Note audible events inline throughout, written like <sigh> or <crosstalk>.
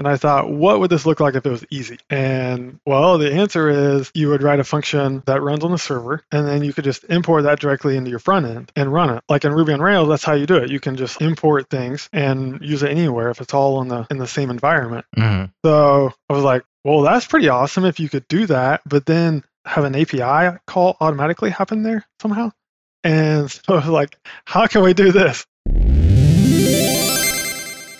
And I thought, what would this look like if it was easy? And well, the answer is you would write a function that runs on the server, and then you could just import that directly into your front end and run it. Like in Ruby on Rails, that's how you do it. You can just import things and use it anywhere if it's all in the in the same environment. Mhm. So I was like, well, that's pretty awesome if you could do that, but then have an API call automatically happen there somehow. And <laughs> so I was like, how can we do this?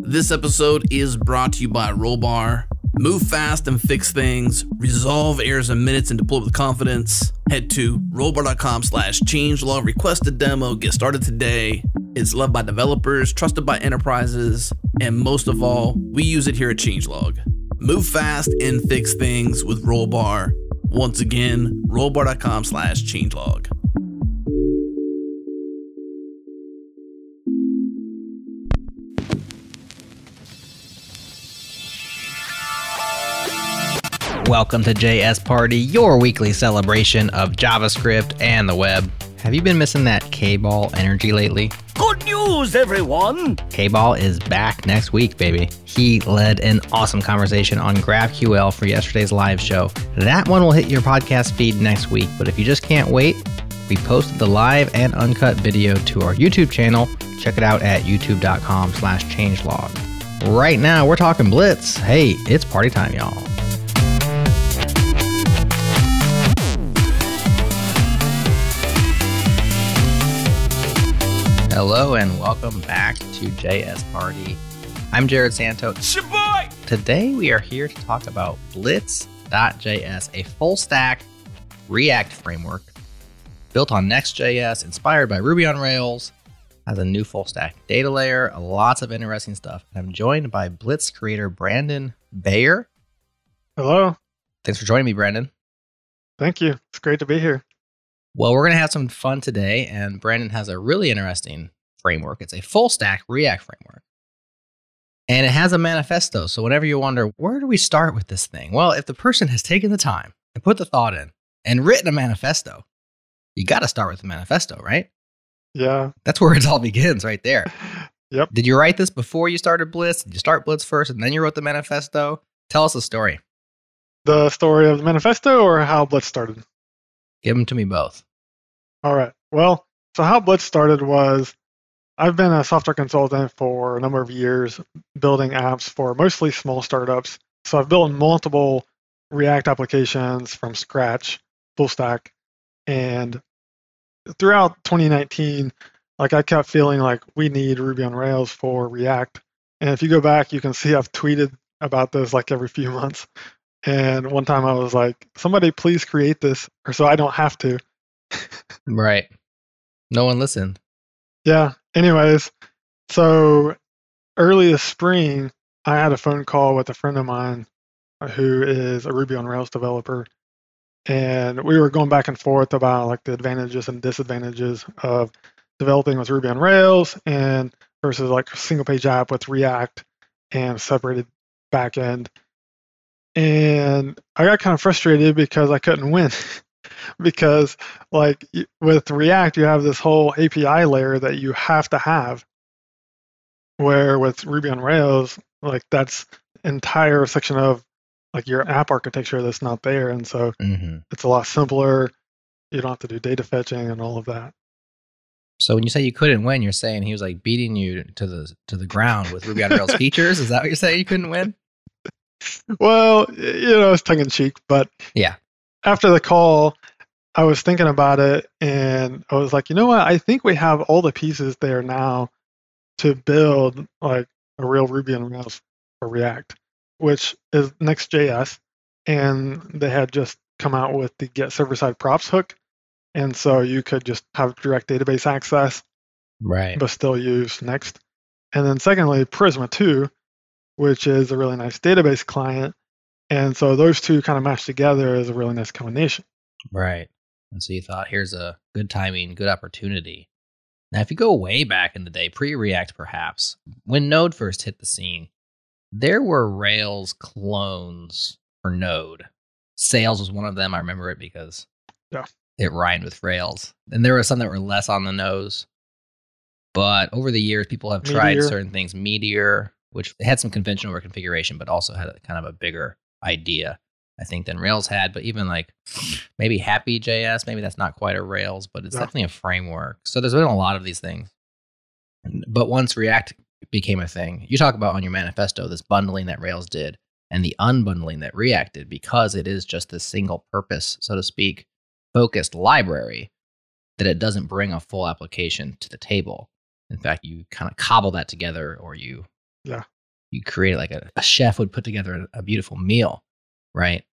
This episode is brought to you by Rollbar. Move fast and fix things. Resolve errors in minutes and deploy with confidence. Head to rollbar.com slash changelog. Request a demo. Get started today. It's loved by developers, trusted by enterprises, and most of all, we use it here at Changelog. Move fast and fix things with Rollbar. Once again, rollbar.com slash changelog. Welcome to JS Party, your weekly celebration of JavaScript and the web. Have you been missing that K-Ball energy lately? Good news, everyone! K-Ball is back next week, baby. He led an awesome conversation on GraphQL for yesterday's live show. That one will hit your podcast feed next week, but if you just can't wait, we posted the live and uncut video to our YouTube channel. Check it out at youtube.com slash changelog. Right now, we're talking Blitz. Hey, it's party time, y'all. Hello and welcome back to JS Party. I'm Jerod Santo. Shaboy! Today we are here to talk about Blitz.js, a full stack React framework built on Next.js, inspired by Ruby on Rails, has a new full stack data layer, lots of interesting stuff. And I'm joined by Blitz creator Brandon Bayer. Hello. Thanks for joining me, Brandon. Thank you. It's great to be here. Well, we're going to have some fun today, and Brandon has a really interesting framework. It's a full stack React framework. And it has a manifesto. So, whenever you wonder, where do we start with this thing? Well, if the person has taken the time and put the thought in and written a manifesto, you got to start with the manifesto, right? Yeah. That's where it all begins, right there. <laughs> Yep. Did you write this before you started Blitz? Did you start Blitz first and then you wrote the manifesto? Tell us the story. The story of the manifesto or how Blitz started? Give them to me both. All right. Well, so how Blitz started was I've been a software consultant for a number of years, building apps for mostly small startups. So I've built multiple React applications from scratch, full stack. And throughout 2019, like I kept feeling like we need Ruby on Rails for React. And if you go back, you can see I've tweeted about this like every few <laughs> months. And one time I was like, somebody please create this, or so I don't have to. Right. No one listened. Yeah. Anyways, so early this spring, I had a phone call with a friend of mine uh, who is a Ruby on Rails developer. And we were going back and forth about like the advantages and disadvantages of developing with Ruby on Rails and versus like a single page app with React and separated backend. And I got kind of frustrated because I couldn't <laughs> win. Because like with React, you have this whole API layer that you have to have. Where with Ruby on Rails, like that's entire section of like your app architecture that's not there, and so Mm-hmm. it's a lot simpler. You don't have to do data fetching and all of that. So when you say you couldn't win, you're saying he was like beating you to the to the ground with Ruby on Rails <laughs> features. Is that what you're saying? You couldn't win? Well, you know, it's tongue in cheek, but Yeah. After the call, I was thinking about it, and I was like, you know what? I think we have all the pieces there now to build like a real Ruby on Rails for React, which is Next.js, and they had just come out with the get server side props hook, and so you could just have direct database access Right. but still use Next. And then secondly, Prisma 2, which is a really nice database client. And so those two kind of match together as a really nice combination. Right. And so you thought, here's a good timing, good opportunity. Now, if you go way back in the day, pre React perhaps, when Node first hit the scene, there were Rails clones for Node. Sails was one of them. I remember it because Yeah. it rhymed with Rails. And there were some that were less on the nose. But over the years, people have tried certain things. Meteor, which had some conventional configuration, but also had a, kind of a bigger idea, I think, than Rails had. But even like maybe Hapi JS, maybe that's not quite a Rails, but it's Yeah. definitely a framework. So there's been a lot of these things. But once React became a thing, you talk about on your manifesto this bundling that Rails did and the unbundling that React did because it is just a single purpose, so to speak, focused library that it doesn't bring a full application to the table. In fact, you kind of cobble that together or you Yeah. You create like a, a chef would put together a, a beautiful meal, right?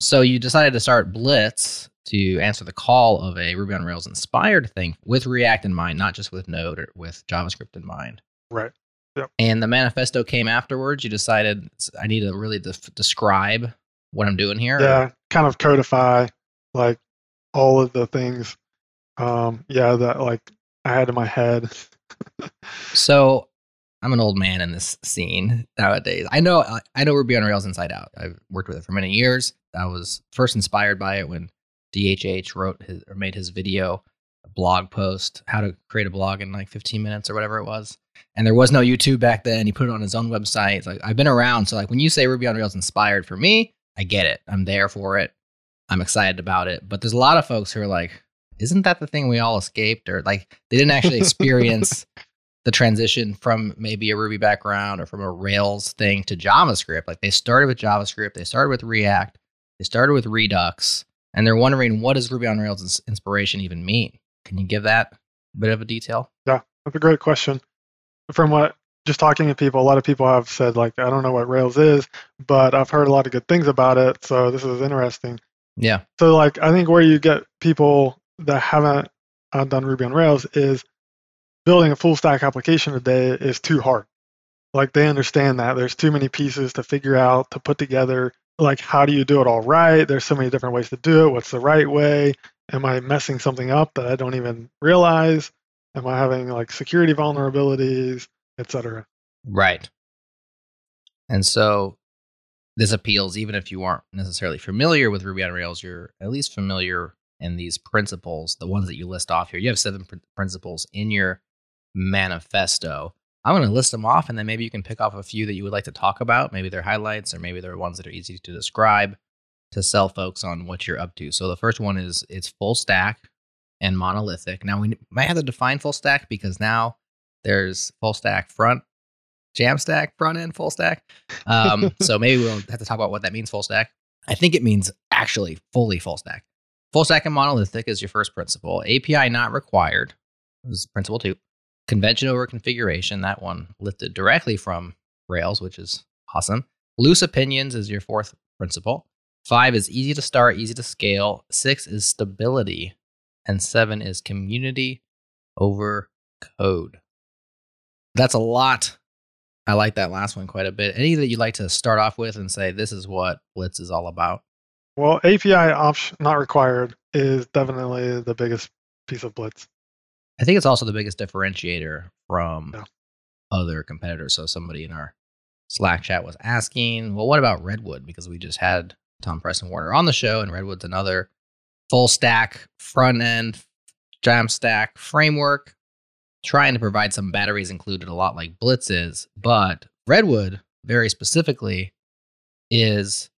So you decided to start Blitz to answer the call of a Ruby on Rails inspired thing with React in mind, not just with Node or with JavaScript in mind. Right. Yep. And the manifesto came afterwards. You decided I need to really def- describe what I'm doing here. Yeah, kind of codify like all of the things. Um, yeah, that like I had in my head. <laughs> So I'm an old man in this scene nowadays. I know I know Ruby on Rails inside out. I've worked with it for many years. I was first inspired by it when DHH wrote his or made his video blog post how to create a blog in like 15 minutes or whatever it was. And there was no YouTube back then. He put it on his own website. It's like I've been around. So like when you say Ruby on Rails inspired for me, I get it. I'm there for it. I'm excited about it. But there's a lot of folks who are like, isn't that the thing we all escaped? Or like they didn't actually <laughs> experience the transition from maybe a Ruby background or from a Rails thing to JavaScript. Like they started with JavaScript, they started with React, they started with Redux, and they're wondering what does Ruby on Rails ins- inspiration even mean? Can you give that a bit of a detail? Yeah, that's a great question. From what just talking to people, a lot of people have said like I don't know what Rails is, but I've heard a lot of good things about it. So this is interesting. Yeah. So like I think where you get people that haven't uh, done Ruby on Rails is building a full stack application today is too hard. Like they understand that there's too many pieces to figure out to put together. Like how do you do it all right? There's so many different ways to do it. What's the right way? Am I messing something up that I don't even realize? Am I having like security vulnerabilities, etc.? Right. And so this appeals even if you aren't necessarily familiar with Ruby on Rails, you're at least familiar in these principles, the ones that you list off here. You have seven pr- principles in your manifesto. I'm going to list them off and then maybe you can pick off a few that you would like to talk about. Maybe they're highlights or maybe they're ones that are easy to describe to sell folks on what you're up to. So the first one is it's full stack and monolithic. Now we might have to define full stack because now there's full stack front, Jamstack front end, full stack. Um, <laughs> so maybe we'll have to talk about what that means full stack. I think it means actually fully full stack. Full stack and monolithic is your first principle. API not required is principle two. Convention over configuration, that one lifted directly from Rails, which is awesome. Loose opinions is your fourth principle. Five is easy to start, easy to scale. Six is stability. And seven is community over code. That's a lot. I like that last one quite a bit. Any that you'd like to start off with and say this is what Blitz is all about? Well, API option not required is definitely the biggest piece of Blitz. I think it's also the biggest differentiator from Yeah. other competitors. So somebody in our Slack chat was asking, well, what about Redwood? Because we just had Tom Preston Werner on the show, and Redwood's another full stack front end Jamstack framework, trying to provide some batteries included, a lot like Blitz is. But Redwood, very specifically, is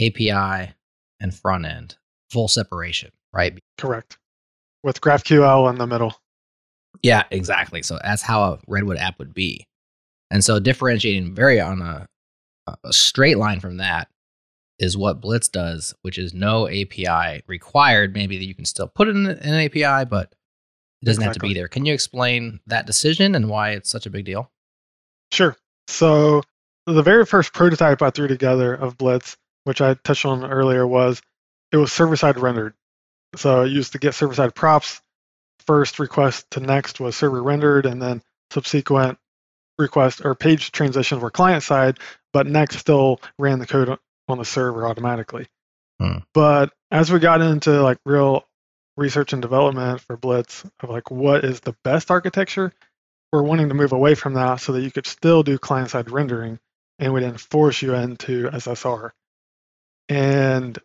API and front end full separation, right? Correct. With GraphQL in the middle. Yeah, exactly. So that's how a Redwood app would be. And so differentiating very on a, a straight line from that is what Blitz does, which is no API required. Maybe that you can still put it in an API, but it doesn't have to be there. Can you explain that decision and why it's such a big deal? Sure. So the very first prototype I threw together of Blitz, which I touched on earlier, was it was server-side rendered. So it used to get server-side props. First request to next was server rendered, and then subsequent request or page transitions were client side, but next still ran the code on- the server automatically. Hmm. But as we got into like real research and development for Blitz of like what is the best architecture, we're wanting to move away from that so that you could still do client side rendering. and we didn't force you into SSR. And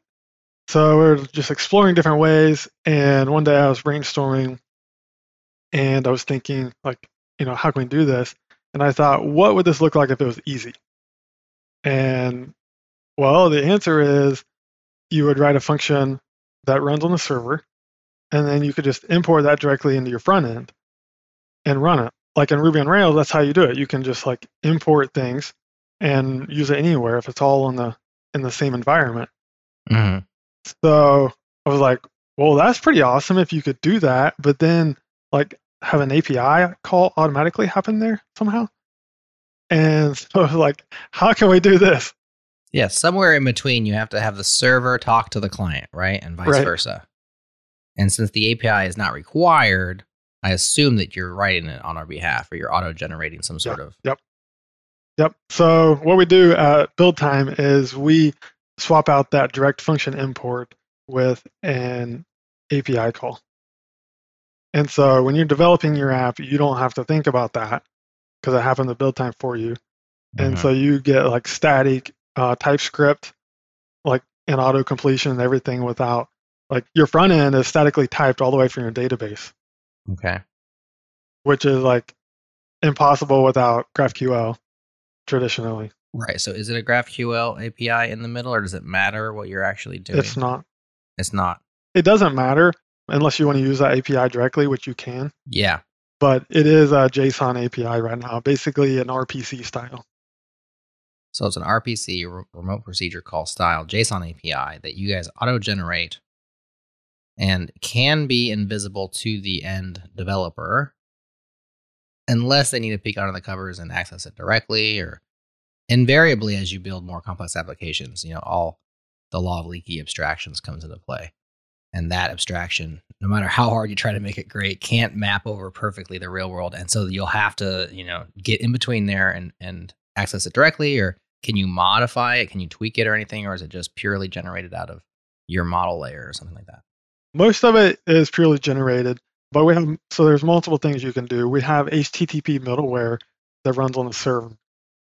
so we are just exploring different ways. And one day I was brainstorming and I was thinking, like, you know, how can we do this? And I thought, what would this look like if it was easy? And well, the answer is you would write a function that runs on the server, and then you could just import that directly into your front end and run it. Like in Ruby on Rails, that's how you do it. You can just like import things and use it anywhere if it's all in the in the same environment. hmm So I was like, well, that's pretty awesome if you could do that, but then like have an API call automatically happen there somehow. And <laughs> so I was like, how can we do this? Yeah, somewhere in between, you have to have the server talk to the client, right? And vice Right. versa. And since the API is not required, I assume that you're writing it on our behalf or you're auto generating some sort of. Yep. Yep. So what we do at build time is we swap out that direct function import with an API call. And so when you're developing your app, you don't have to think about that because it happens at build time for you. And Mhm. so you get like static uh, TypeScript, like an auto completion and everything without like your front end is statically typed all the way from your database, Okay. which is like impossible without GraphQL traditionally. Right. So is it a GraphQL API in the middle or does it matter what you're actually doing? It's not. It's not. It doesn't matter unless you want to use that API directly, which you can. Yeah. But it is a JSON API right now, basically an RPC style. So it's an RPC, remote procedure call style JSON API that you guys auto generate and can be invisible to the end developer unless they need to peek under the covers and access it directly or invariably as you build more complex applications, you know, all the law of leaky abstractions comes into play. And that abstraction, no matter how hard you try to make it great, can't map over perfectly the real world. And so you'll have to, you know, get in between there and and access it directly or can you modify it? Can you tweak it or anything? Or is it just purely generated out of your model layer or something like that? Most of it is purely generated, but we have so there's multiple things you can do. We have HTTP middleware that runs on the server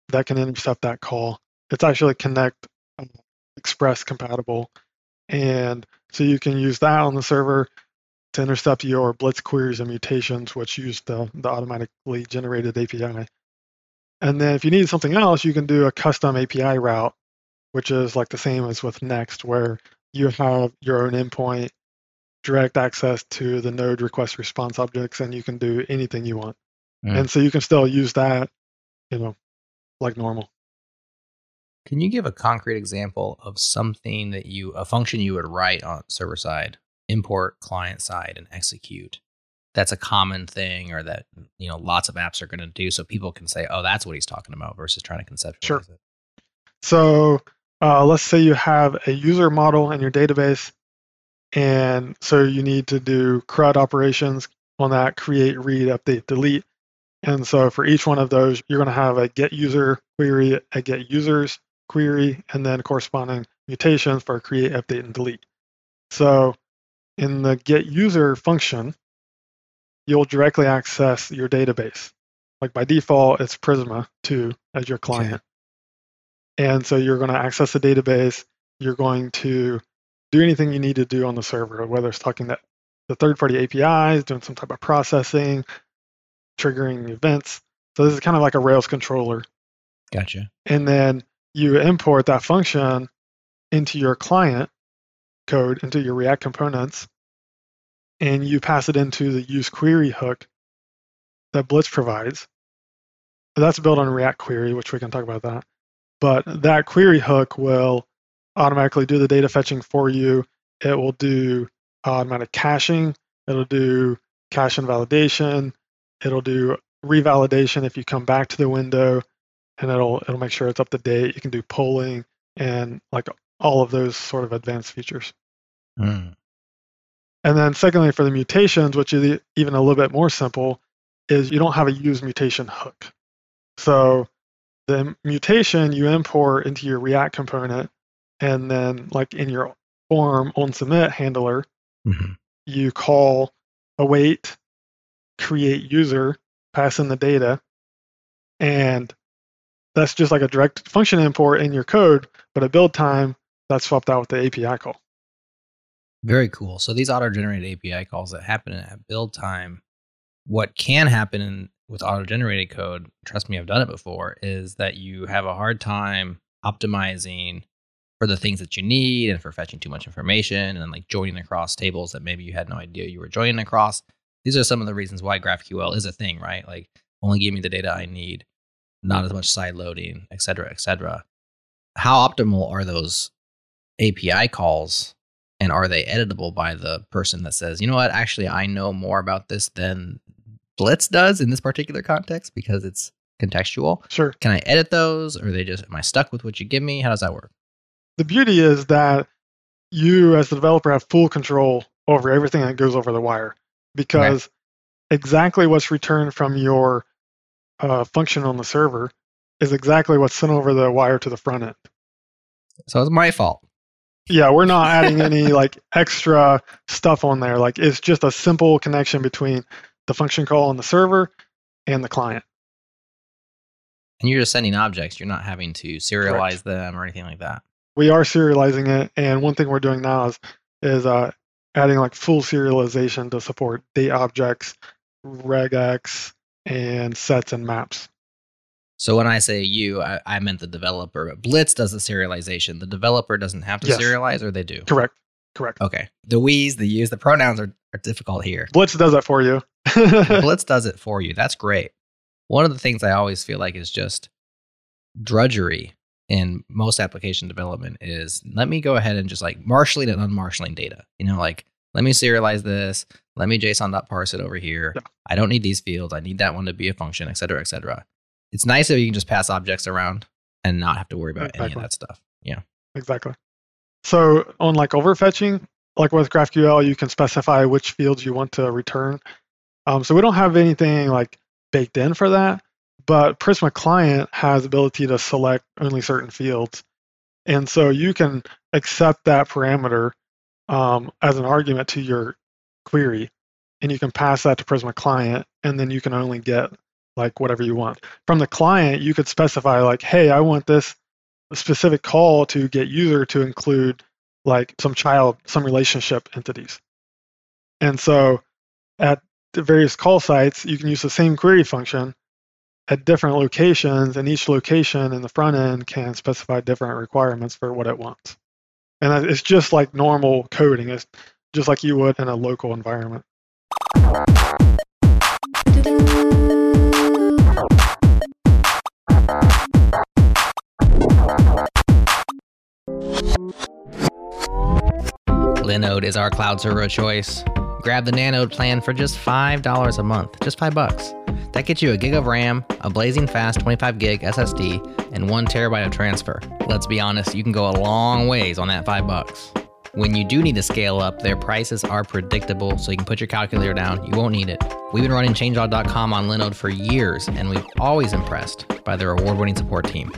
that can intercept that call. It's actually Connect uh, Express compatible, and so you can use that on the server to intercept your Blitz queries and mutations, which use the, the automatically generated API. And then if you need something else, you can do a custom API route, which is like the same as with Next, where you have your own endpoint, direct access to the node request response objects, and you can do anything you want. Mm. And so you can still use that, you know, like normal. Can you give a concrete example of something that you, a function you would write on server side, import client side, and execute? That's a common thing, or that you know lots of apps are going to do, so people can say, "Oh, that's what he's talking about," versus trying to conceptualize Sure. it. So uh, let's say you have a user model in your database, and so you need to do CRUD operations on that create, read, update, delete. And so for each one of those, you're going to have a get user query, a get users query, and then corresponding mutations for create, update, and delete. So in the get user function, you'll directly access your database. Like by default, it's Prisma 2 as your client. And so you're going to access the database. You're going to do anything you need to do on the server, whether it's talking to the third party APIs, doing some type of processing, triggering events. So this is kind of like a Rails controller. Gotcha. And then you import that function into your client code, into your React components, and you pass it into the use query hook that Blitz provides. That's built on React Query, which we can talk about that. But that query hook will automatically do the data fetching for you. It will do automatic caching. It'll do cache invalidation. It'll do revalidation if you come back to the window, and it'll it'll make sure it's up to date. You can do polling and like all of those sort of advanced features. Mm. And then secondly, for the mutations, which is even a little bit more simple, is you don't have a use mutation hook. So the mutation you import into your React component, and then like in your form on submit handler, Mhm. you call await create user, pass in the data, and that's just like a direct function import in your code, but at build time, that's swapped out with the API call. Very cool. So these auto-generated API calls that happen at build time, what can happen in, with auto-generated code, trust me, I've done it before, is that you have a hard time optimizing for the things that you need and for fetching too much information and like joining across tables that maybe you had no idea you were joining across. These are some of the reasons why GraphQL is a thing, right? Like only give me the data I need, not as much side loading, et cetera, et cetera. How optimal are those API calls and are they editable by the person that says, you know what, actually, I know more about this than Blitz does in this particular context because it's contextual? Sure. Can I edit those or are they just, am I stuck with what you give me? How does that work? The beauty is that you, as the developer, have full control over everything that goes over the wire because exactly what's returned from your uh, function on the server is exactly what's sent over the wire to the front end. So it's my fault. Yeah, we're not adding <laughs> any like extra stuff on there. Like it's just a simple connection between the function call on the server and the client. And you're just sending objects. You're not having to serialize them or anything like that. We are serializing it, and one thing we're doing now is is uh, adding like full serialization to support date objects, regex, and sets and maps. So when I say you, I, I meant the developer. But Blitz does the serialization. The developer doesn't have to Yes. serialize, or they do. Correct. Correct. Okay. The we's, the you's, the pronouns are, are difficult here. Blitz does that for you. <laughs> Blitz does it for you. That's great. One of the things I always feel like is just drudgery in most application development is let me go ahead and just like marshalling and unmarshaling data. You know, like let me serialize this, let me JSON.parse it over here. Yeah. I don't need these fields. I need that one to be a function, et cetera, et cetera. It's nice if you can just pass objects around and not have to worry about any of that stuff. Yeah. exactly. So on like overfetching, like with GraphQL, you can specify which fields you want to return. Um, so we don't have anything like baked in for that, but Prisma Client has ability to select only certain fields, and so you can accept that parameter um, as an argument to your query, and you can pass that to Prisma Client, and then you can only get like whatever you want from the client. You could specify like, hey, I want this specific call to get user to include like some child, some relationship entities. And so at the various call sites, you can use the same query function at different locations, and each location in the front end can specify different requirements for what it wants. And it's just like normal coding, it's just like you would in a local environment. Linode is our cloud server of choice. Grab the Nanode plan for just $5 a month, just 5 bucks. That gets you a gig of RAM, a blazing fast 25 gig SSD, and 1 terabyte of transfer. Let's be honest, you can go a long ways on that 5 bucks. When you do need to scale up, their prices are predictable, so you can put your calculator down. You won't need it. We've been running changelog.com on Linode for years, and we've always impressed by their award-winning support team.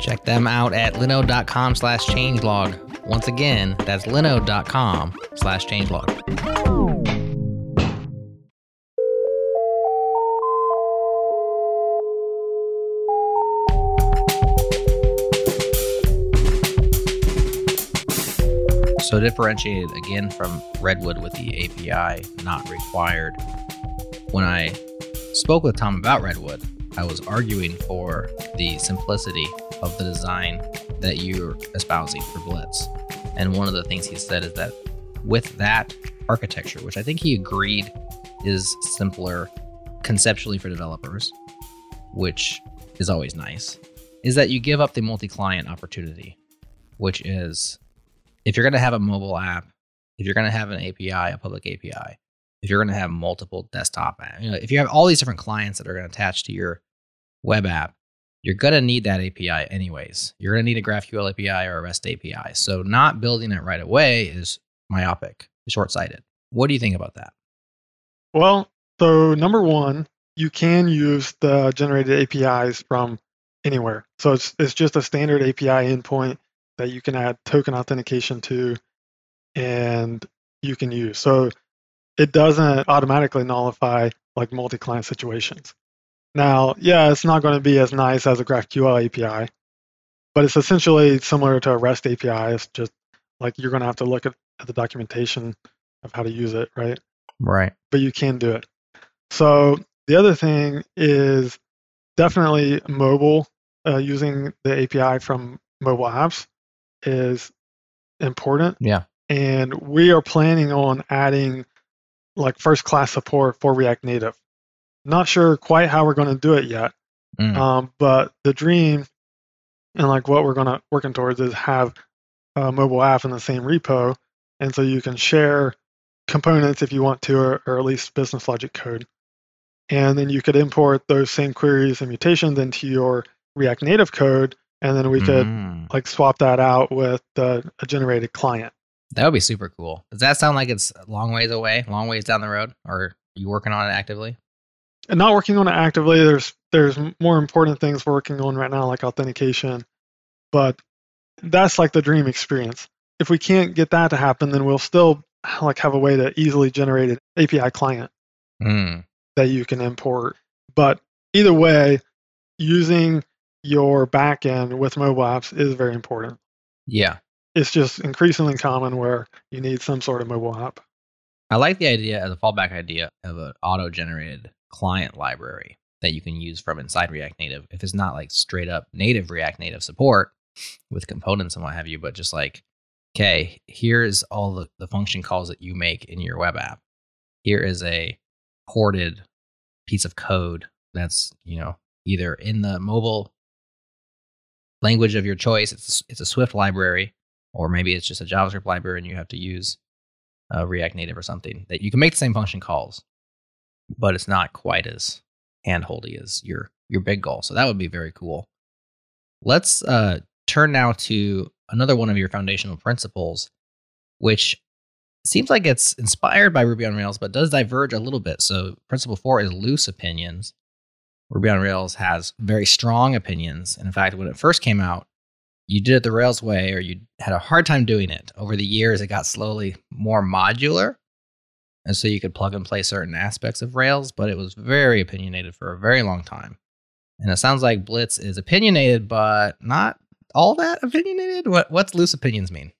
Check them out at linode.com slash changelog. Once again, that's linode.com slash changelog. So differentiated again from Redwood with the API not required. When I spoke with Tom about Redwood, I was arguing for the simplicity of the design that you're espousing for Blitz. And one of the things he said is that with that architecture, which I think he agreed is simpler conceptually for developers, which is always nice, is that you give up the multi client opportunity, which is if you're going to have a mobile app, if you're going to have an API, a public API, if you're going to have multiple desktop, app- you know, if you have all these different clients that are going to attach to your web app, you're going to need that API anyways. You're going to need a GraphQL API or a REST API. So not building it right away is myopic, short sighted. What do you think about that? Well, so number one, you can use the generated APIs from anywhere. So it's it's just a standard API endpoint that you can add token authentication to and you can use. So it doesn't automatically nullify like multi-client situations. Now, yeah, it's not going to be as nice as a GraphQL API, but it's essentially similar to a REST API. It's just like you're going to have to look at, at the documentation of how to use it, right? Right. But you can do it. So the other thing is definitely mobile. Uh, using the API from mobile apps is important. Yeah. And we are planning on adding like first class support for React Native. Not sure quite how we're going to do it yet, Mm. um, but the dream and like what we're going to working towards is have a mobile app in the same repo, and so you can share components if you want to, or, or at least business logic code, and then you could import those same queries and mutations into your React Native code, and then we could Mm. like swap that out with the, a generated client. That would be super cool. Does that sound like it's a long ways away, long ways down the road, or are you working on it actively? and not working on it actively. There's there's more important things we're working on right now, like authentication. But that's like the dream experience. If we can't get that to happen, then we'll still like have a way to easily generate an API client Mm. that you can import. But either way, using your backend with mobile apps is very important. Yeah. It's just increasingly common where you need some sort of mobile app. I like the idea as a fallback idea of an auto generated client library that you can use from inside React Native. If it's not like straight up native React Native support with components and what have you, but just like, okay, here's all the, the function calls that you make in your web app. Here is a ported piece of code that's, you know, either in the mobile language of your choice, it's, it's a Swift library, or maybe it's just a JavaScript library and you have to use uh, React Native or something that you can make the same function calls, but it's not quite as handholdy as your your big goal. So that would be very cool. Let's uh, turn now to another one of your foundational principles, which seems like it's inspired by Ruby on Rails, but does diverge a little bit. So principle four is loose opinions. Ruby on Rails has very strong opinions. And in fact, when it first came out, you did it the Rails way or you had a hard time doing it. Over the years, it got slowly more modular. And so you could plug and play certain aspects of Rails, but it was very opinionated for a very long time. And it sounds like Blitz is opinionated, but not all that opinionated. What what's loose opinions mean?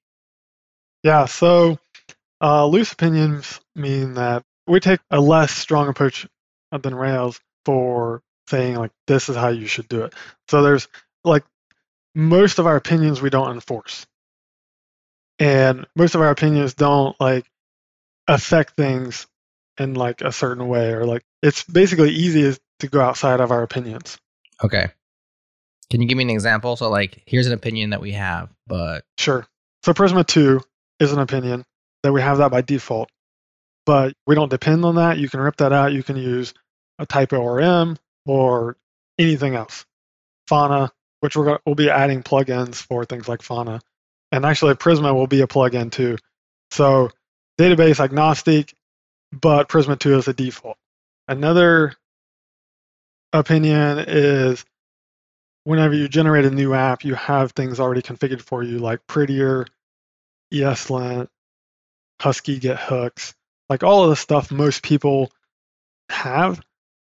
Yeah, so uh, loose opinions mean that we take a less strong approach than Rails for saying like this is how you should do it. So there's like most of our opinions we don't enforce, and most of our opinions don't like affect things in like a certain way or like it's basically easy to go outside of our opinions. Okay. Can you give me an example? So like here's an opinion that we have, but Sure. So Prisma 2 is an opinion that we have that by default, but we don't depend on that. You can rip that out. You can use a TypeORM or anything else. Fauna, which we're going we'll be adding plugins for things like Fauna. And actually Prisma will be a plugin too. So database agnostic, but Prisma 2 is a default. Another opinion is whenever you generate a new app, you have things already configured for you, like Prettier, ESLint, Husky Git hooks, like all of the stuff most people have,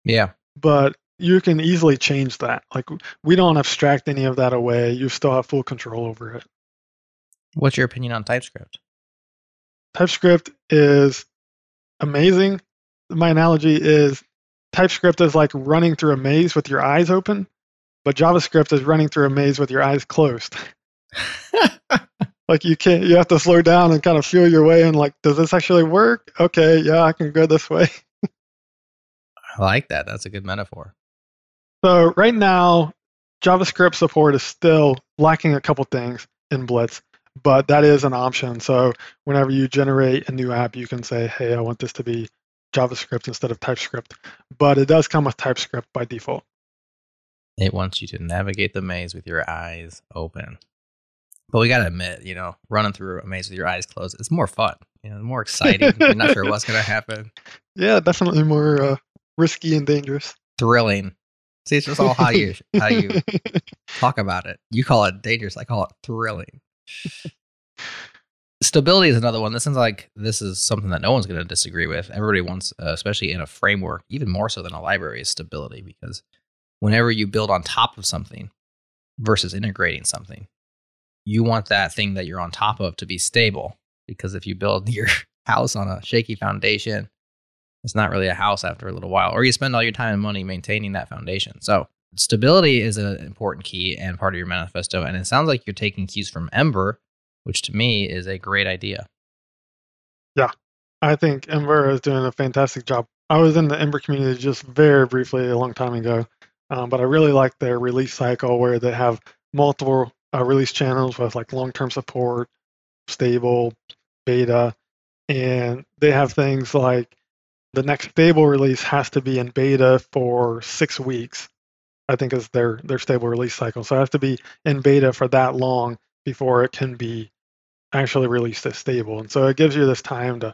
yeah. but you can easily change that. Like we don't abstract any of that away. You still have full control over it. What's your opinion on TypeScript? TypeScript is amazing. My analogy is TypeScript is like running through a maze with your eyes open, but JavaScript is running through a maze with your eyes closed. <laughs> like you can't you have to slow down and kind of feel your way and like does this actually work okay yeah i can go this way <laughs> I like that. That's a good metaphor. So right now javascript support is still lacking a couple things in blitz but that is an option so whenever you generate a new app you can say hey i want this to be javascript instead of typescript but it does come with typescript by default It wants you to navigate the maze with your eyes open. But we gotta admit, you know, running through a maze with your eyes closed, it's more fun. You know, more exciting. You're not sure what's gonna happen. <laughs> yeah definitely more uh, risky and dangerous Thrilling. See, it's just all how you <laughs> how you talk about it. You call it dangerous. I call it thrilling. Stability is another one. This sounds like this is something that no one's going to disagree with. Everybody wants, uh, especially in a framework, even more so than a library, is stability because whenever you build on top of something versus integrating something, you want that thing that you're on top of to be stable. Because if you build <laughs> your house on a shaky foundation, it's not really a house after a little while, or you spend all your time and money maintaining that foundation. So, stability is an important key and part of your manifesto. And it sounds like you're taking cues from Ember, which to me is a great idea. Yeah, I think Ember is doing a fantastic job. I was in the Ember community just very briefly a long time ago, um, but I really like their release cycle where they have multiple uh, release channels with like long-term support, stable, beta, and they have things like the next stable release has to be in beta for six weeks. I think is their their stable release cycle. So it has to be in beta for that long before it can be actually released as stable. And so it gives you this time to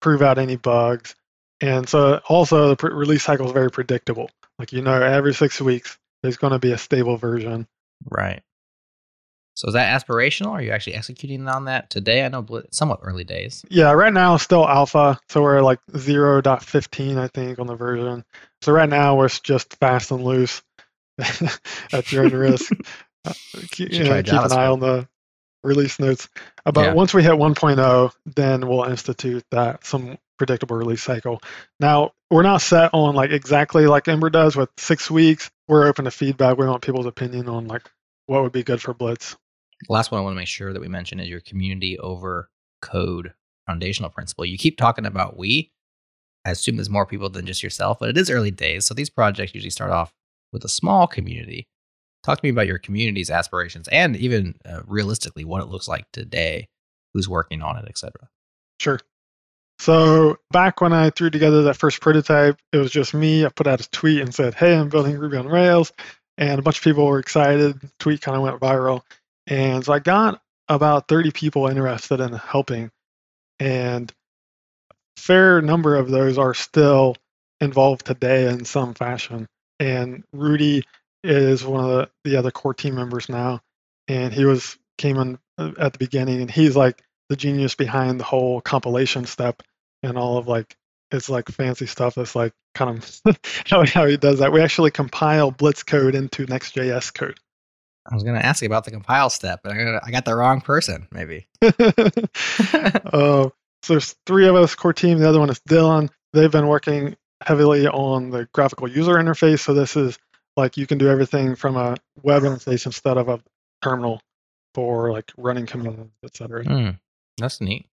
prove out any bugs. And so also the pr- release cycle is very predictable. Like you know, every six weeks there's going to be a stable version. Right. So is that aspirational? Are you actually executing on that today? I know somewhat early days. Yeah, right now still alpha, so we're like 0.15, I think, on the version. So right now we're just fast and loose <laughs> at your own <laughs> risk. Uh, keep, you know, keep an eye on the release notes. Uh, But Yeah. once we hit 1.0, then we'll institute that some predictable release cycle. Now we're not set on like exactly like Ember does with six weeks. We're open to feedback. We want people's opinion on like what would be good for Blitz. The last one I want to make sure that we mention is your community over code foundational principle. You keep talking about we. I assume there's more people than just yourself, but it is early days. So these projects usually start off with a small community. Talk to me about your community's aspirations and even uh, realistically what it looks like today, who's working on it, etc. Sure. So back when I threw together that first prototype, it was just me. I put out a tweet and said, "Hey, I'm building Ruby on Rails," and a bunch of people were excited. Tweet kind of went viral, and so I got about 30 people interested in helping, and fair number of those are still involved today in some fashion. And Rudi is one of the, the other core team members now, and he was came in uh, at the beginning, and he's like the genius behind the whole compilation step and all of like it's like fancy stuff that's like kind of <laughs> how he does that. We actually compile Blitz code into Next.js code. I was going to ask you about the compile step, but I got, I got the wrong person, maybe. uh, <laughs> so there's three of us core team. The other one is Dylan. They've been working heavily on the graphical user interface. So this is like you can do everything from a web interface instead of a terminal for like running commands, etc. Hmm, that's neat.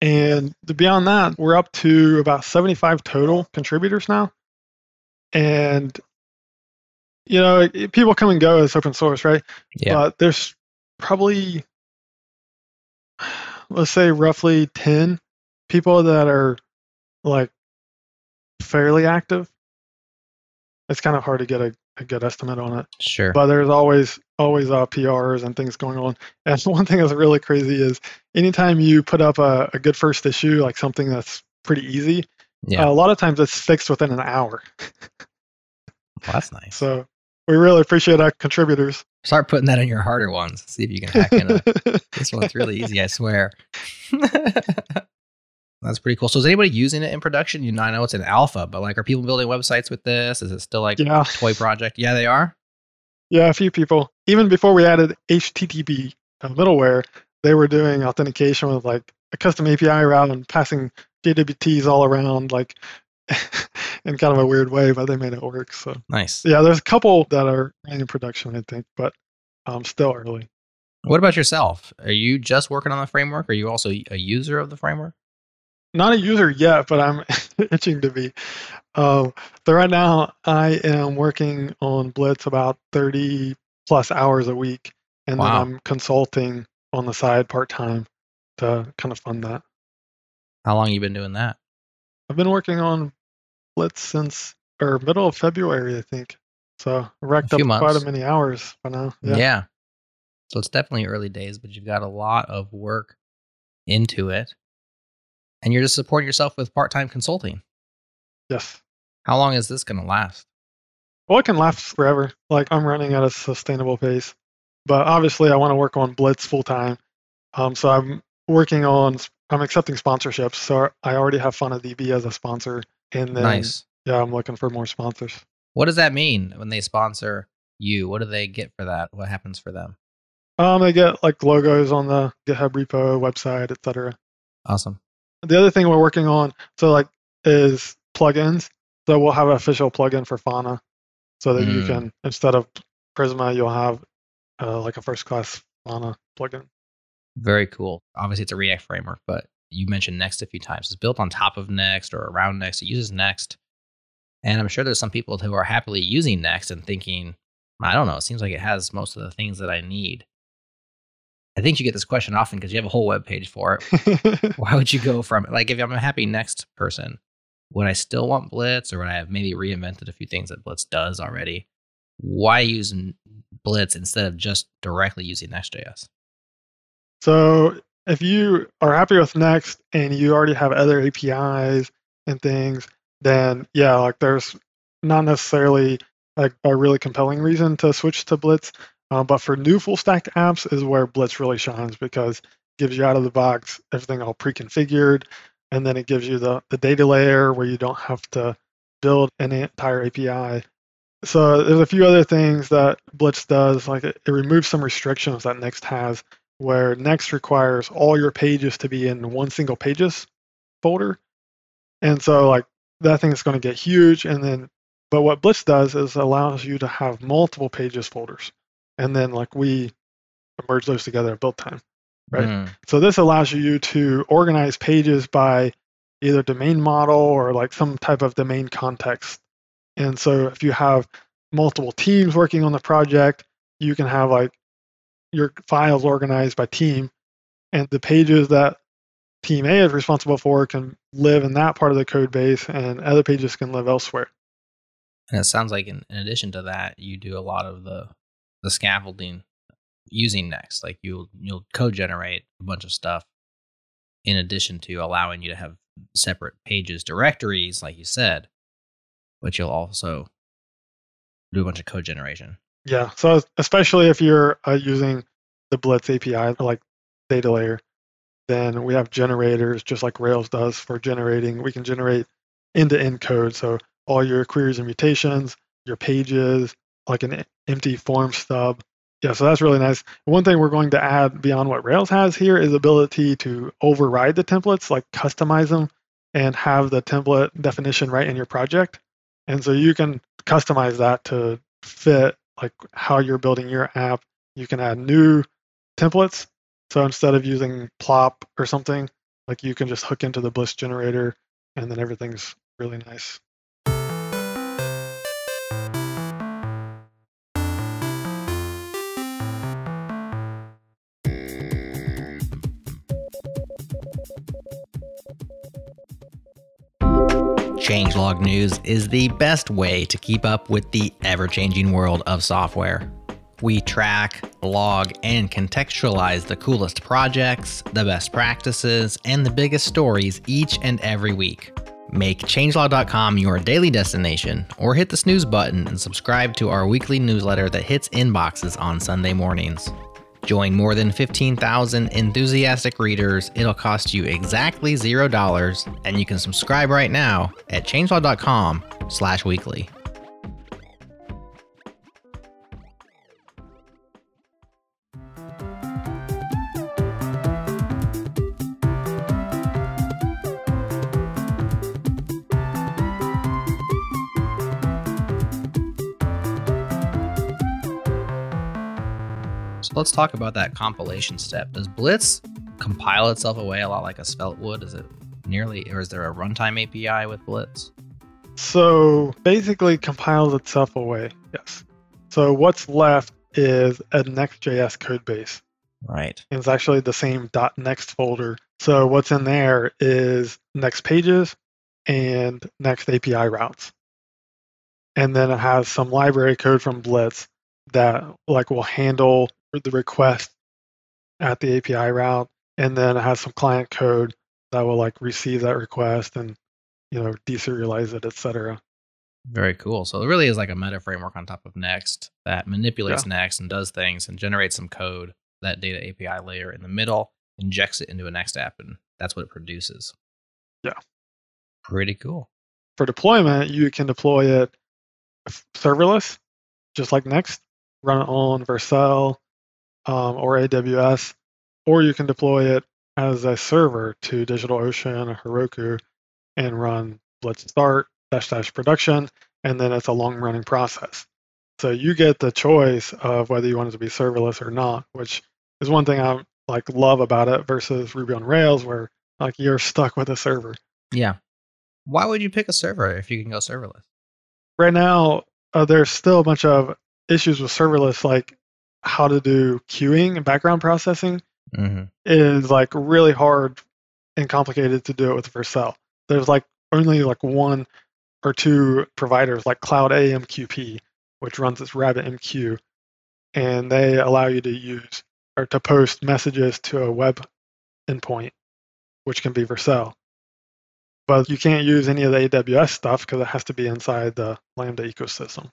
And beyond that, we're up to about 75 total contributors now. And, you know, people come and go as open source, right? Yeah. But there's probably, let's say, roughly 10 people that are like fairly active. It's kind of hard to get a, a good estimate on it sure. but there's always always uh, PRs and things going on. <laughs> And one thing that's really crazy is anytime you put up a, a good first issue, like something that's pretty easy, yeah. uh, a lot of times it's fixed within an hour. <laughs> well, that's nice. So we really appreciate our contributors. Start putting that in your harder ones. See if you can hack in a <laughs> This one's really easy, I swear. <laughs> That's pretty cool. So is anybody using it in production? You know, I know it's an alpha, but like, are people building websites with this? Is it still like yeah, a toy project? Yeah, they are. yeah, a few people. Even before we added HTTP uh, middleware, they were doing authentication with like a custom API route and passing JWTs all around, like <laughs> in kind of a weird way, but they made it work. So Nice. Yeah, there's a couple that are in production, I think, but um, still early. What about yourself? Are you just working on the framework? Are you also a user of the framework? Not a user yet, but I'm <laughs> itching to be. Um, so right now, I am working on Blitz about 30 plus hours a week, and Wow. then I'm consulting on the side part time to kind of fund that. How long you been doing that? I've been working on Blitz since or middle of February, I think. So racked up quite months. a many hours by now. Yeah. Yeah. So it's definitely early days, but you've got a lot of work into it. And you're just supporting yourself with part time consulting. Yes. How long is this going to last? Well, it can last forever. Like I'm running at a sustainable pace, but obviously I want to work on Blitz full time. Um, so I'm working on. I'm accepting sponsorships, so I already have FaunaDB as a sponsor, and then nice. yeah, I'm looking for more sponsors. What does that mean when they sponsor you? What do they get for that? What happens for them? Um, they get like logos on the GitHub repo, website, etc. Awesome. The other thing we're working on, so like, is plugins. So we'll have an official plugin for Fauna, so that you Mm. can instead of Prisma, you'll have uh, like a first class Fauna plugin. Very cool. Obviously, it's a React framework, but you mentioned Next a few times. It's built on top of Next or around Next. It uses Next. And I'm sure there's some people who are happily using Next and thinking, I don't know, it seems like it has most of the things that I need. I think you get this question often because you have a whole web page for it. <laughs> Why would you go from like if I'm a happy Next person, would I still want Blitz or would I have maybe reinvented a few things that Blitz does already? Why use Blitz instead of just directly using Next.js? So if you are happy with Next and you already have other APIs and things, then yeah, like there's not necessarily like a really compelling reason to switch to Blitz. Uh, but for new full stack apps is where Blitz really shines because it gives you out of the box everything all pre-configured, and then it gives you the, the data layer where you don't have to build an entire API. So there's a few other things that Blitz does, like it, it removes some restrictions that Next has where Next requires all your pages to be in one single pages folder. And so like that thing is going to get huge. And then, but what Blitz does is allows you to have multiple pages folders. And then like we merge those together at build time. Right. Mm, So this allows you to organize pages by either domain model or like some type of domain context. And so if you have multiple teams working on the project, you can have like your files organized by team and the pages that team A is responsible for can live in that part of the code base and other pages can live elsewhere. And it sounds like in, in addition to that, you do a lot of the the scaffolding using Next. Like you'll you'll code generate a bunch of stuff in addition to allowing you to have separate pages directories, like you said, but you'll also do a bunch of code generation. Yeah. So especially if you're uh, using the Blitz API, like data layer, then we have generators just like Rails does for generating. We can generate end-to-end code. So all your queries and mutations, your pages, like an empty form stub. Yeah, so that's really nice. One thing we're going to add beyond what Rails has here is ability to override the templates, like customize them and have the template definition right in your project. And so you can customize that to fit like how you're building your app. You can add new templates. So instead of using plop or something, like you can just hook into the Blitz generator and then everything's really nice. Changelog News is the best way to keep up with the ever changing world of software. We track, log, and contextualize the coolest projects, the best practices, and the biggest stories each and every week. Make changelog.com your daily destination, or hit the snooze button and subscribe to our weekly newsletter that hits inboxes on Sunday mornings. Join more than 15,000 enthusiastic readers. It'll cost you exactly $0, and you can subscribe right now at changelog.com let's talk about that compilation step. Does Blitz compile itself away a lot like a Svelte would? Is it nearly, or is there a runtime API with Blitz? So basically compiles itself away. Yes. So what's left is a Next.js code base. Right. And it's actually the same .next folder. So what's in there is Next pages and Next API routes. And then it has some library code from Blitz that like will handle the request at the API route. And then it has some client code that will like receive that request and you know deserialize it, etc. Very cool. So it really is like a meta framework on top of Next that manipulates Next and does things and generates some code, that data API layer in the middle. injects it into a next app, and that's what it produces. Yeah. Pretty cool. For deployment, you can deploy it serverless, just like Next, run it on Vercel um, or AWS, or you can deploy it as a server to DigitalOcean or Heroku and run blitz start dash dash production, and then it's a long running process. So you get the choice of whether you want it to be serverless or not, which is one thing I like love about it versus Ruby on Rails, where like you're stuck with a server. Yeah. Why would you pick a server if you can go serverless? Right now, uh, there's still a bunch of issues with serverless, like how to do queuing and background processing Mm-hmm. is like really hard and complicated to do it with Vercel. There's like only like one or two providers like Cloud AMQP, which runs its RabbitMQ, and they allow you to use or to post messages to a web endpoint, which can be Vercel. But you can't use any of the AWS stuff because it has to be inside the Lambda ecosystem.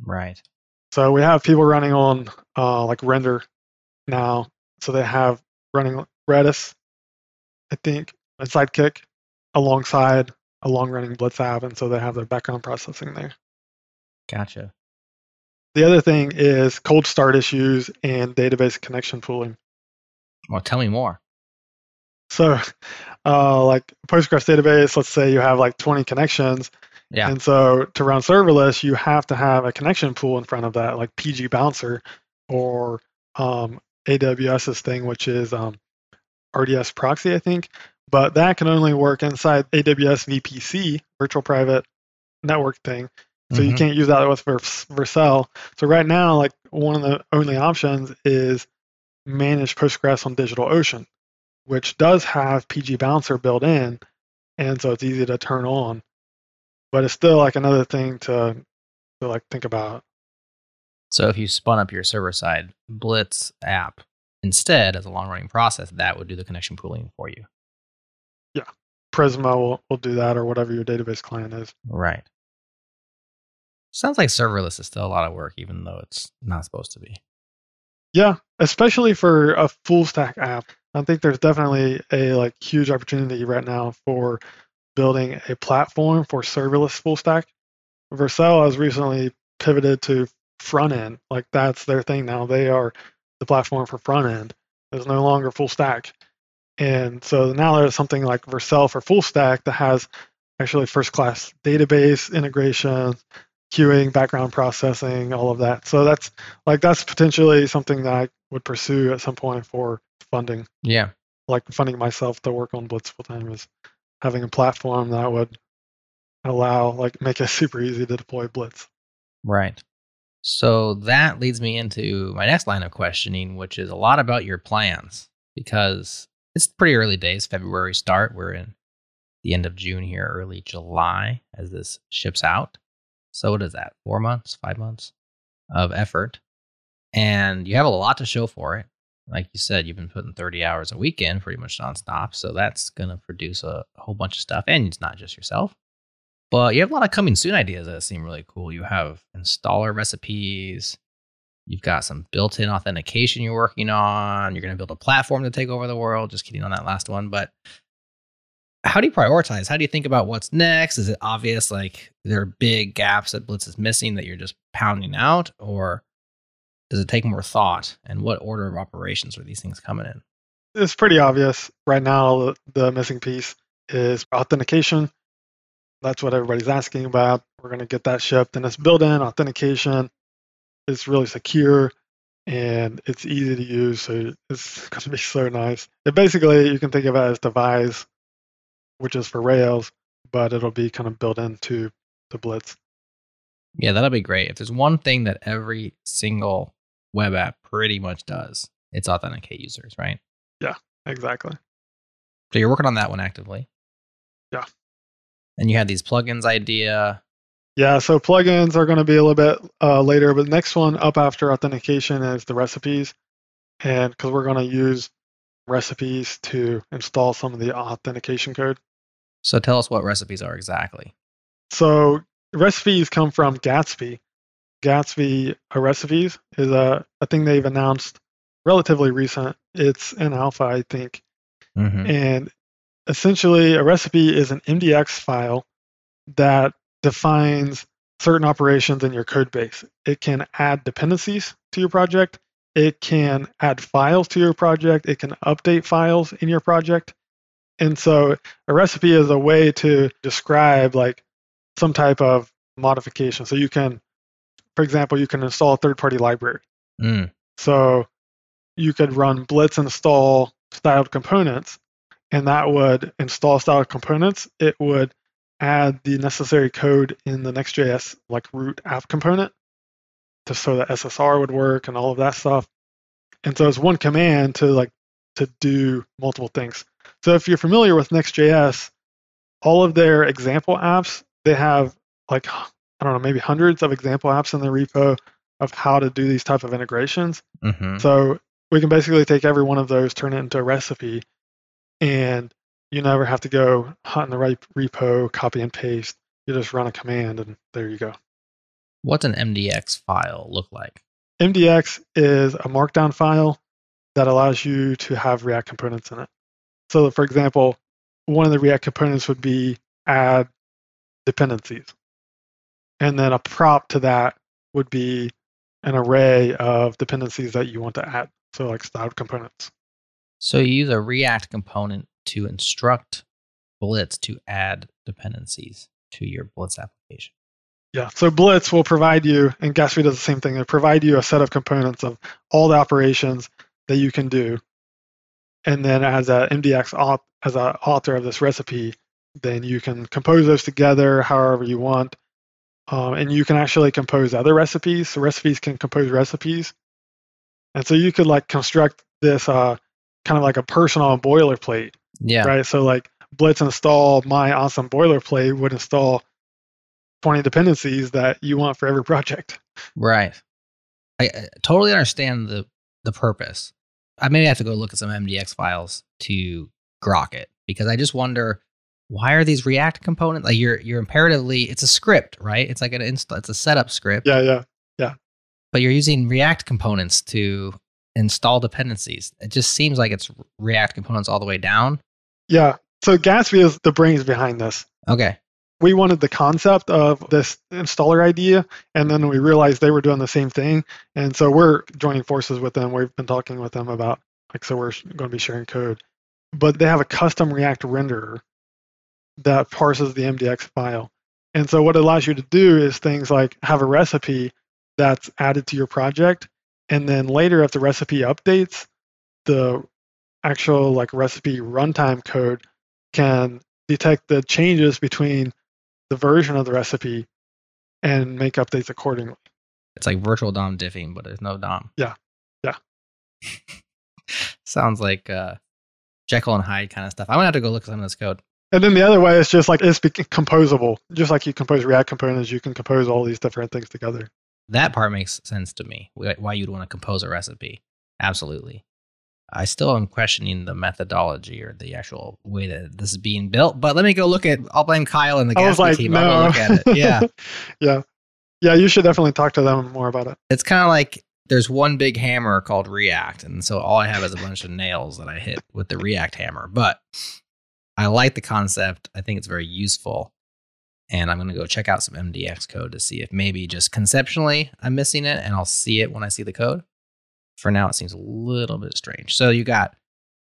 Right. So we have people running on uh, like render now. So they have running Redis, I think, and Sidekiq alongside a long running Blitz app. And so they have their background processing there. Gotcha. The other thing is cold start issues and database connection pooling. Well, tell me more. So, <laughs> uh, like Postgres database, let's say you have like 20 connections. Yeah. And so to run serverless, you have to have a connection pool in front of that, like PG Bouncer or um, AWS's thing, which is um, RDS proxy, I think. But that can only work inside AWS VPC, virtual private network thing. So you Mhm. can't use that with Vercel. So right now, like one of the only options is manage Postgres on DigitalOcean, which does have PG Bouncer built in, and so it's easy to turn on. But it's still like another thing to to like think about. So if you spun up your server side Blitz app instead as a long running process, that would do the connection pooling for you. Yeah. Prisma will, will do that or whatever your database client is. Right. Sounds like serverless is still a lot of work, even though it's not supposed to be. Yeah, especially for a full stack app. I think there's definitely a like huge opportunity right now for building a platform for serverless full stack. Vercel has recently pivoted to front end. Like that's their thing now. They are the platform for front end. It's no longer full stack. And so now there's something like Vercel for full stack that has actually first class database integration, queuing, background processing, all of that. So that's like that's potentially something that I would pursue at some point for funding, Yeah. like funding myself to work on Blitz full time is having a platform that would allow like make it <laughs> super easy to deploy Blitz. Right. So that leads me into my next line of questioning, which is a lot about your plans because it's pretty early days, February start. We're in the end of June here, early July as this ships out. So what is that? Four months, five months of effort. And you have a lot to show for it. Like you said, you've been putting 30 hours a weekend pretty much nonstop. So that's going to produce a, a whole bunch of stuff. And it's not just yourself. But you have a lot of coming soon ideas that seem really cool. You have installer recipes. You've got some built in authentication you're working on. You're going to build a platform to take over the world. Just kidding on that last one. But how do you prioritize? How do you think about what's next? Is it obvious like there are big gaps that Blitz is missing that you're just pounding out? Or does it take more thought? And what order of operations are these things coming in? It's pretty obvious right now. The, missing piece is authentication. That's what everybody's asking about. We're going to get that shipped, and it's built-in authentication. It's really secure and it's easy to use, so it's <laughs> going to be so nice. It basically you can think of it as Devise, which is for Rails, but it'll be kind of built into the Blitz. Yeah, that'll be great. If there's one thing that every single web app pretty much does, it's authenticate users, right? Yeah, exactly. So you're working on that one actively. Yeah. And you had these plugins idea. Yeah, so plugins are going to be a little bit uh, later, but the next one up after authentication is the recipes. And because we're going to use recipes to install some of the authentication code. So tell us what recipes are exactly. So recipes come from Gatsby. Gatsby recipes is a, a thing they've announced relatively recent. It's in alpha, I think. hmm And essentially, a recipe is an MDX file that defines certain operations in your code base. It can add dependencies to your project, it can add files to your project, it can update files in your project. And so, a recipe is a way to describe like some type of modification. So, you can, for example, you can install a third party library. Mm. So you could run blitz install styled components, and that would install styled components. It would add the necessary code in the Next.js like root app component to so that SSR would work and all of that stuff. And so it's one command to like to do multiple things. So if you're familiar with Next.js, all of their example apps, they have like I don't know, maybe hundreds of example apps in the repo of how to do these type of integrations. hmm So we can basically take every one of those, turn it into a recipe, and you never have to go hunt in the right repo, copy and paste. You just run a command, and there you go. What's an MDX file look like? MDX is a markdown file that allows you to have React components in it. So, for example, one of the React components would be add dependencies. And then a prop to that would be an array of dependencies that you want to add. So, like styled components. So you use a React component to instruct Blitz to add dependencies to your Blitz application. Yeah. So Blitz will provide you, and Gatsby does the same thing. They provide you a set of components of all the operations that you can do. And then as a MDX auth, as an author of this recipe, then you can compose those together however you want. Um, and you can actually compose other recipes. So recipes can compose recipes. And so you could like construct this uh, kind of like a personal boilerplate Yeah. right? So like Blitz install my awesome boilerplate would install 20 dependencies that you want for every project. Right. I, I totally understand the the purpose. I maybe have to go look at some MDX files to grok it because I just wonder why are these React components like you're you're imperatively it's a script, right? It's like an install it's a setup script, Yeah, yeah. Yeah. But you're using React components to install dependencies. It just seems like it's React components all the way down. Yeah. So Gatsby is the brains behind this. Okay. We wanted the concept of this installer idea, and then we realized they were doing the same thing. And so we're joining forces with them. We've been talking with them about, like, so we're going to be sharing code. But they have a custom React renderer that parses the MDX file. And so what it allows you to do is things like have a recipe that's added to your project. And then later, if the recipe updates, the actual like recipe runtime code can detect the changes between the version of the recipe and make updates accordingly. It's like virtual DOM diffing, but there's no DOM. Yeah. Yeah. <laughs> Sounds like uh, Jekyll and Hyde kind of stuff. I'm gonna have to go look at some of this code. And then the other way is just like it's composable. Just like you compose React components, you can compose all these different things together. That part makes sense to me. Why you'd want to compose a recipe? Absolutely. I still am questioning the methodology or the actual way that this is being built. But let me go look at. I'll blame Kyle and the Gatsby like, team. no. I'll look at it. Yeah, <laughs> yeah. Yeah, you should definitely talk to them more about it. it's kind of like there's one big hammer called React, and so all I have is a bunch of nails that I hit with the React hammer. But I like the concept. I think it's very useful, and I'm going to go check out some MDX code to see if maybe just conceptually I'm missing it, and I'll see it when I see the code. For now, it seems a little bit strange. So you got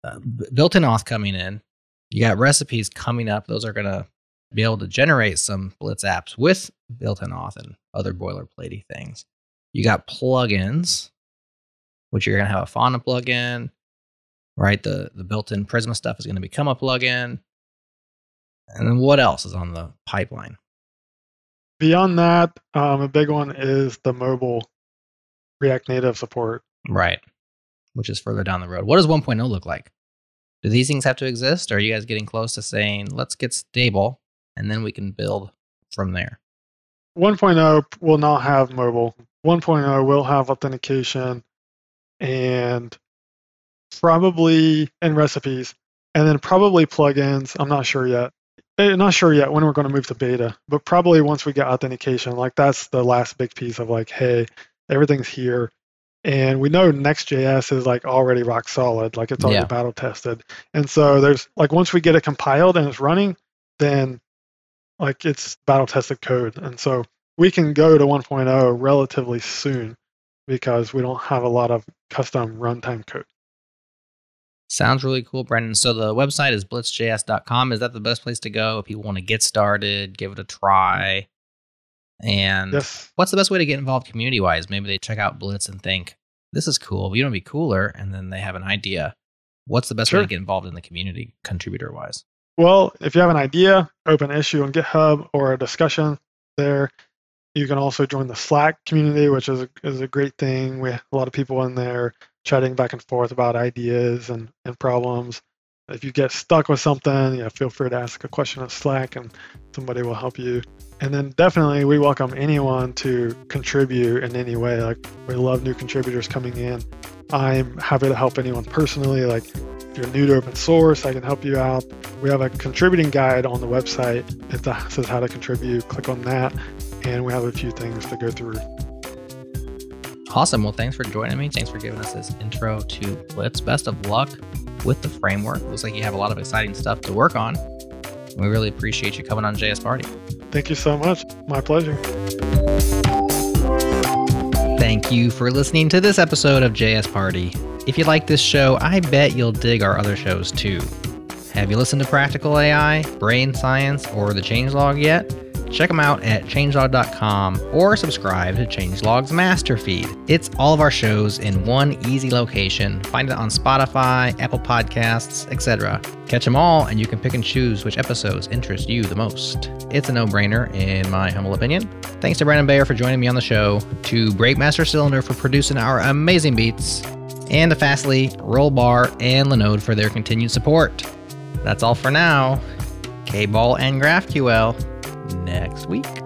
uh, built-in auth coming in. You got recipes coming up. Those are going to be able to generate some Blitz apps with built-in auth and other boilerplatey things. You got plugins, which you're going to have a Fauna plugin, right? The the built-in Prisma stuff is going to become a plugin. And then what else is on the pipeline? Beyond that, um, a big one is the mobile React Native support. Right. Which is further down the road. What does 1.0 look like? Do these things have to exist? Or are you guys getting close to saying, let's get stable and then we can build from there? 1.0 will not have mobile. 1.0 will have authentication and probably and recipes, and then probably plugins. I'm not sure yet. Eh, Not sure yet when we're going to move to beta, but probably once we get authentication, like that's the last big piece of like, hey, everything's here. And we know Next.js is like already rock solid, like it's already Yeah. battle tested. And so there's like once we get it compiled and it's running, then like it's battle tested code. And so we can go to 1.0 relatively soon because we don't have a lot of custom runtime code. Sounds really cool, Brandon. So the website is blitzjs.com. Is that the best place to go if people want to get started, give it a try? And Yes. what's the best way to get involved community wise? Maybe they check out Blitz and think, this is cool. We want to be cooler. And then they have an idea. What's the best way to get involved in the community contributor wise? Well, if you have an idea, open issue on GitHub or a discussion there. You can also join the Slack community, which is a, is a great thing. We have a lot of people in there chatting back and forth about ideas and, and problems. If you get stuck with something, yeah, feel free to ask a question on Slack and somebody will help you. And then definitely we welcome anyone to contribute in any way. Like we love new contributors coming in. I'm happy to help anyone personally. Like if you're new to open source, I can help you out. We have a contributing guide on the website. It says how to contribute. Click on that, and we have a few things to go through. Awesome. Well, thanks for joining me. Thanks for giving us this intro to Blitz. Best of luck with the framework. Looks like you have a lot of exciting stuff to work on. We really appreciate you coming on JS Party. Thank you so much. My pleasure. Thank you for listening to this episode of JS Party. If you like this show, I bet you'll dig our other shows too. Have you listened to Practical AI, Brain Science, or The Changelog yet? Check them out at changelog.com or subscribe to Changelog's master feed. It's all of our shows in one easy location. Find it on Spotify, Apple Podcasts, etc. Catch them all, and you can pick and choose which episodes interest you the most. It's a no brainer, in my humble opinion. Thanks to Brandon Bayer for joining me on the show, to Breakmaster Cylinder for producing our amazing beats, and to Fastly, Rollbar, and Linode for their continued support. That's all for now. K-Ball and GraphQL next week.